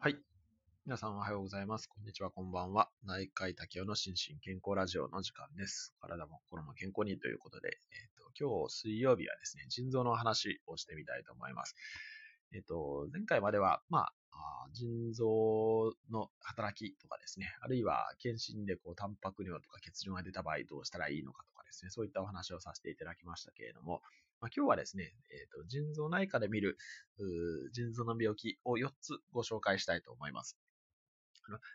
はい。皆さんおはようございます。こんにちは、こんばんは。内科医竹雄の心身健康ラジオの時間です。体も心も健康にということで、えっ、と、今日水曜日はですね、腎臓の話をしてみたいと思います。えっ、と、前回までは、まあ、腎臓の働きとかですね、あるいは検診でこう、タンパク尿とか血尿が出た場合どうしたらいいのかとかですね、そういったお話をさせていただきましたけれども、まあ、今日はですね、えっ、と、腎臓内科で見る、腎臓の病気を4つご紹介したいと思います。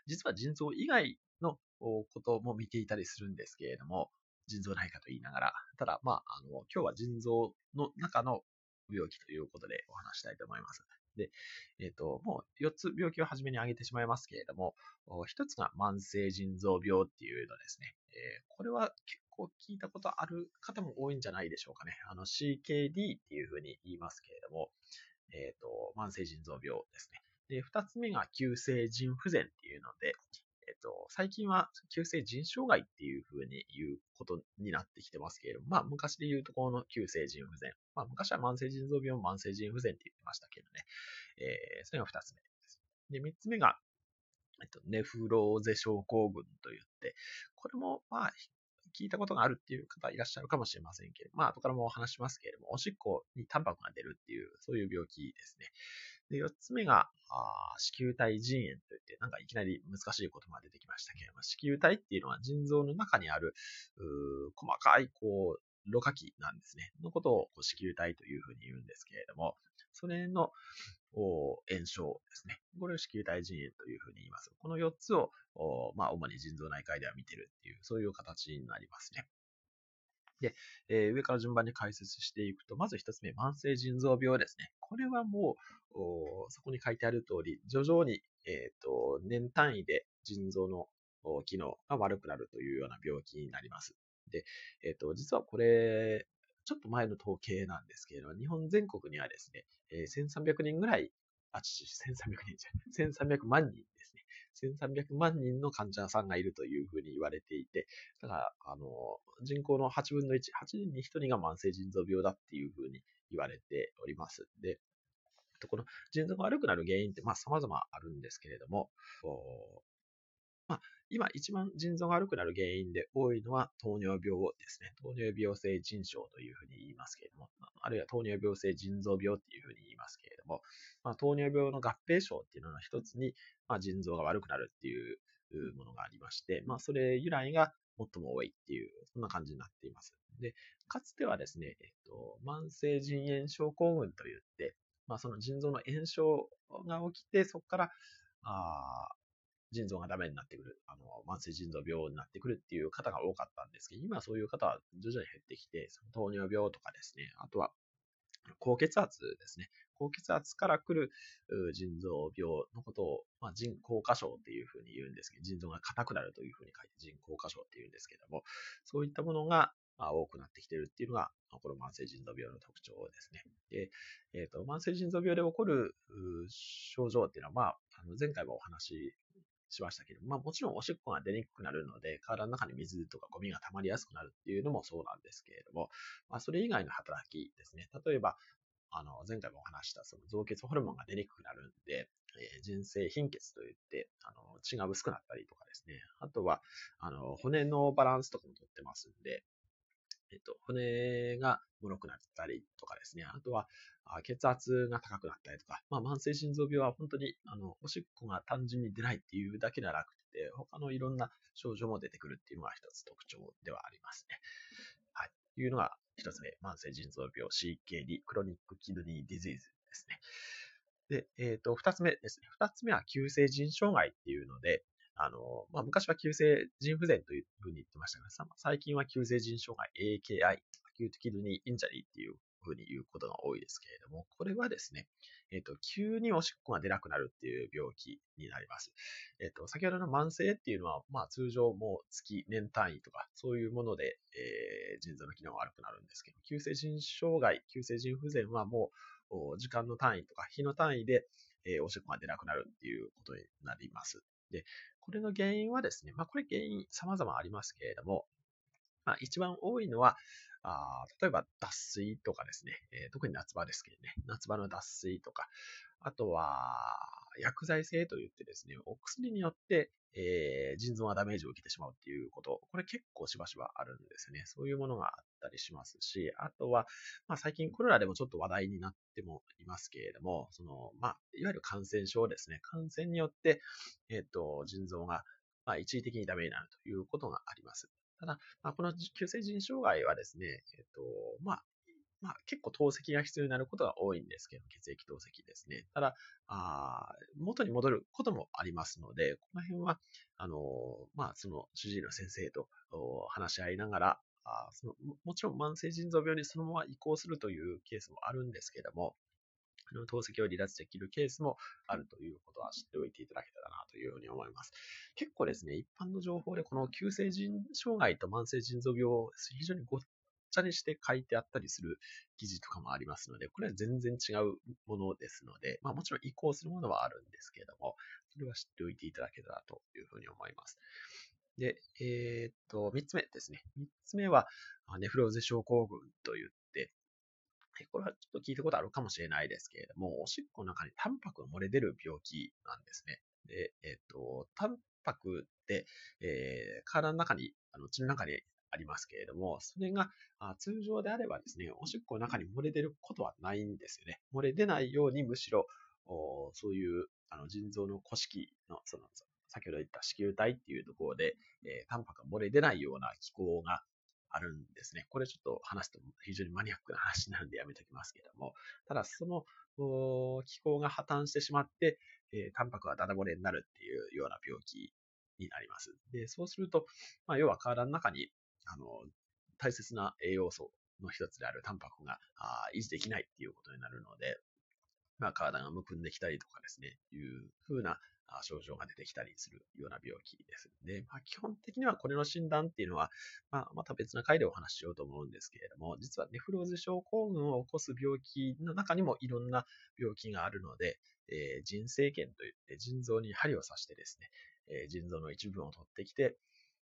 実は腎臓以外のことも見ていたりするんですけれども、腎臓内科と言いながら、ただ、まあ、あの、今日は腎臓の中の病気ということでお話したいと思います。で、えっ、と、もう4つ病気を初めに挙げてしまいますけれども、1つが慢性腎臓病っていうのですね。えーこれは結構聞いたことある方も多いんじゃないでしょうかね。あの CKD っていうふうに言いますけれども、えっ、と、慢性腎臓病ですね。で、二つ目が急性腎不全っていうので、えっと、最近は急性腎障害っていう風に言うことになってきてますけれども、まあ昔で言うとこの急性腎不全。まあ昔は慢性腎臓病も慢性腎不全って言ってましたけどね。えーそれが二つ目です。で、三つ目が、えっと、ネフローゼ症候群と言って、これもまあ聞いたことがあるっていう方いらっしゃるかもしれませんけれども、まあ後からもお話しますけれども、おしっこにタンパクが出るっていう、そういう病気ですね。で、四つ目が、あ子宮体腎炎といって、なんかいきなり難しい言葉が出てきましたけれども、子宮体っていうのは腎臓の中にある、う細かい、こう、ろ過器なんですね。のことを子宮体というふうに言うんですけれども、それの炎症ですね。これを子宮体腎炎というふうに言います。この4つを、まあ、主に腎臓内科医では見てるっていう、そういう形になりますね。で、えー上から順番に解説していくと、まず一つ目、慢性腎臓病ですね。これはもう、そこに書いてある通り、徐々に、えっ、と、年単位で腎臓の機能が悪くなるというような病気になります。で、えっ、と、実はこれ、ちょっと前の統計なんですけれども、日本全国にはですね、えー1300人ぐらい、あ、ち1300人じゃない、1300万人ですね。1300万人の患者さんがいるというふうに言われていて、だから、あの、人口の8分の1、8人に1人が慢性腎臓病だっていうふうに言われております。で、この腎臓が悪くなる原因って、まあ、様々あるんですけれども、まあ、今一番腎臓が悪くなる原因で多いのは糖尿病ですね。糖尿病性腎症というふうに言いますけれども、あるいは糖尿病性腎臓病っていうふうに言いますけれども、まあ、糖尿病の合併症っていうのの一つに、まあ、腎臓が悪くなるっていうものがありまして、まあ、それ由来が最も多いっていう、そんな感じになっています。で、かつてはですね、えっと、慢性腎炎症候群といって、まあ、その腎臓の炎症が起きて、そこから、あ腎臓がダメになってくる、あの、慢性腎臓病になってくるっていう方が多かったんですけど、今そういう方は徐々に減ってきて、その糖尿病とかですね、あとは高血圧ですね。高血圧から来る腎臓病のことを、まあ、腎硬化症っていうふうに言うんですけど、腎臓が硬くなるというふうに書いて腎硬化症って言うんですけども、そういったものが多くなってきてるっていうのが、この慢性腎臓病の特徴ですね。で、えっ、と、慢性腎臓病で起こる症状っていうのは、まあ、あの前回もお話しましたけど、まあもちろんおしっこが出にくくなるので、体の中に水とかゴミが溜まりやすくなるっていうのもそうなんですけれども、まあそれ以外の働きですね。例えば、あの、前回もお話したその造血ホルモンが出にくくなるんで、えー腎性貧血といって、あの、血が薄くなったりとかですね。あとは、あの、骨のバランスとかもとってますんで、えっと、骨が脆くなったりとかですね。あとは、血圧が高くなったりとか、まあ、慢性腎臓病は本当に、あの、おしっこが単純に出ないっていうだけではなくて、他のいろんな症状も出てくるっていうのが一つ特徴ではありますね。はい。いうのが一つ目、慢性腎臓病 CKD、クロニックキドニーディジーズですね。で、えっ、と、二つ目ですね。二つ目は急性腎障害っていうので、あの、まあ、昔は急性腎不全というふうに言ってましたが、最近は急性腎障害 AKI、 acute kidney injury っていうふうに言うことが多いですけれども、これはですね、えっ、と、急におしっこが出なくなるっていう病気になります。えっ、と、先ほどの慢性っていうのは、まあ通常もう月、年単位とか、そういうもので、えー腎臓の機能が悪くなるんですけど、急性腎障害、急性腎不全はもう、時間の単位とか、日の単位で、えーおしっこが出なくなるっていうことになります。で、これの原因はですね、まあこれ原因様々ありますけれども、まあ、一番多いのは、あ例えば脱水とかですね、えー、特に夏場ですけどね、夏場の脱水とか、あとは薬剤性といってですね、お薬によって、えー、腎臓がダメージを受けてしまうっていうこと、これ結構しばしばあるんですね。そういうものがあったりしますし、あとは、まあ、最近コロナでもちょっと話題になってもいますけれども、その、まあ、いわゆる感染症ですね。感染によって、えっ、ー、と、腎臓が、まあ、一時的にダメになるということがあります。ただ、まあ、この急性腎障害はですね、えっ、ー、と、まあ、まあ、結構透析が必要になることが多いんですけど、血液透析ですね。ただ、あ元に戻ることもありますので、この辺は、あの、まあ、その主治医の先生と話し合いながら、あそのもちろん慢性腎臓病にそのまま移行するというケースもあるんですけれども、透析を離脱できるケースもあるということは知っておいていただけたらなというふうに思います。結構ですね、一般の情報でこの急性腎障害と慢性腎臓病を非常にごっちゃにして書いてあったりする記事とかもありますので、これは全然違うものですので、まあもちろん移行するものはあるんですけれども、それは知っておいていただけたらというふうに思います。で、えー、っと、三つ目ですね。三つ目は、ネフローゼ症候群といって、これはちょっと聞いたことあるかもしれないですけれども、おしっこの中にタンパクが漏れ出る病気なんですね。で、えっ、と、タンパクって、えー、体の中に、あの血の中にありますけれども、それが通常であればですね、おしっこの中に漏れ出ることはないんですよね。漏れ出ないようにむしろ、そういうあの腎臓の古式の、その、先ほど言った子宮体っていうところで、えー、タンパクが漏れ出ないような機構があるんですね。これちょっと話すと非常にマニアックな話になるんでやめときますけども、ただその機構が破綻してしまって、えー、タンパクがダダ漏れになるっていうような病気になります。で、そうすると、まあ、要は体の中にあの、大切な栄養素の一つであるタンパクが維持できないっていうことになるので、まあ、体がむくんできたりとかですね、いう風な症状が出てきたりするような病気です。で、まあ、基本的にはこれの診断っていうのは、まあ、また別な回でお話ししようと思うんですけれども、実はネフローゼ症候群を起こす病気の中にもいろんな病気があるので、えー、腎生検といって腎臓に針を刺してですね、えー、腎臓の一部を取ってきて、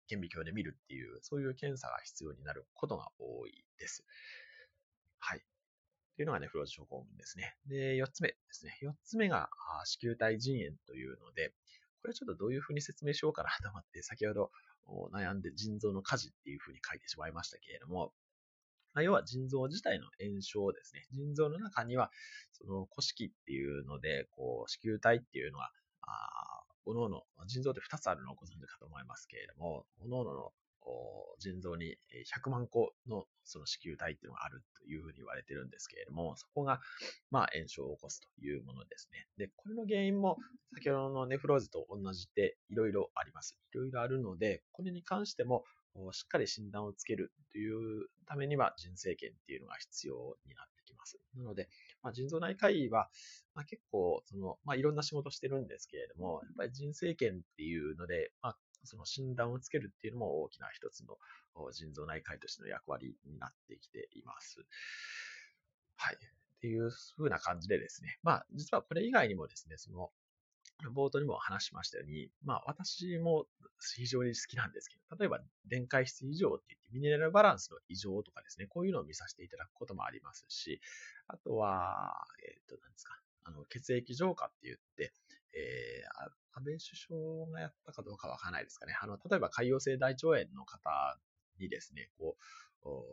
顕微鏡で見るっていう、そういう検査が必要になることが多いです。はい。というのがね、フローズ症候群ですね。で、4つ目ですね。4つ目が子宮体腎炎というので、これはちょっとどういうふうに説明しようかなと思って、先ほど悩んで腎臓の火事っていうふうに書いてしまいましたけれども、要は腎臓自体の炎症ですね。腎臓の中には、その古式っていうので、こう、子宮体っていうのが、各々の腎臓って2つあるのをご存知かと思いますけれども、各々の腎臓に100万個のその子宮体っていうのがあるというふうに言われてるんですけれども、そこが、まあ、炎症を起こすというものですね。で、これの原因も先ほどのネフローゼと同じでいろいろあります。いろいろあるので、これに関してもしっかり診断をつけるというためには腎生検っていうのが必要になってきます。なので、まあ、腎臓内科医は、まあ、結構、その、まあ、いろんな仕事をしてるんですけれども、やっぱり腎生検っていうので、まあ、その診断をつけるっていうのも大きな一つの腎臓内科医としての役割になってきています。はい。っていう風な感じでですね。まあ、実はこれ以外にもですね、その、冒頭にも話しましたように、まあ私も非常に好きなんですけど、例えば電解質異常って言ってミネラルバランスの異常とかですね、こういうのを見させていただくこともありますし、あとは、えっ、ー、と、何ですか、あの、血液浄化って言って、えー、安倍首相がやったかどうかわからないですかね。あの、例えば潰瘍性大腸炎の方にですね、こう、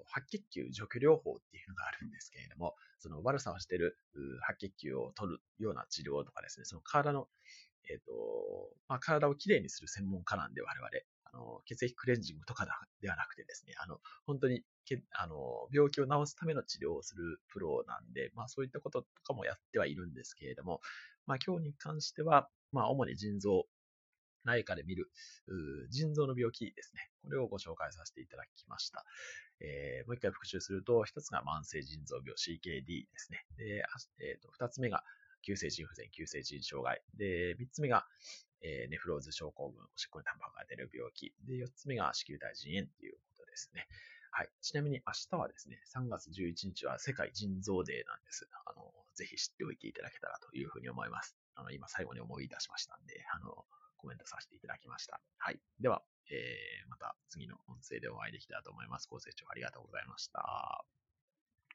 白血球除去療法っていうのがあるんですけれども、その悪さをしている白血球を取るような治療とかですね、その体の、えっ、ー、と、まあ、体をきれいにする専門家なんで我々、あの、血液クレンジングとかではなくてですね、あの、本当にけあの病気を治すための治療をするプロなんで、まあそういったこととかもやってはいるんですけれども、まあ今日に関しては、まあ主に腎臓、内科で見る腎臓の病気ですね。これをご紹介させていただきました。えー、もう一回復習すると、一つが慢性腎臓病 CKD ですね。で、えー、二つ目が急性腎不全、急性腎障害。で、三つ目が、えー、ネフローズ症候群、おしっこにタンパクが出る病気。で、四つ目が子宮体腎炎っていうことですね。はい。ちなみに明日はですね、3月11日は世界腎臓デーなんです。あの、ぜひ知っておいていただけたらというふうに思います。あの、今最後に思い出しましたんで、あの、コメントさせていただきました。はい。では、えー、また次の音声でお会いできたらと思います。ご清聴ありがとうございました。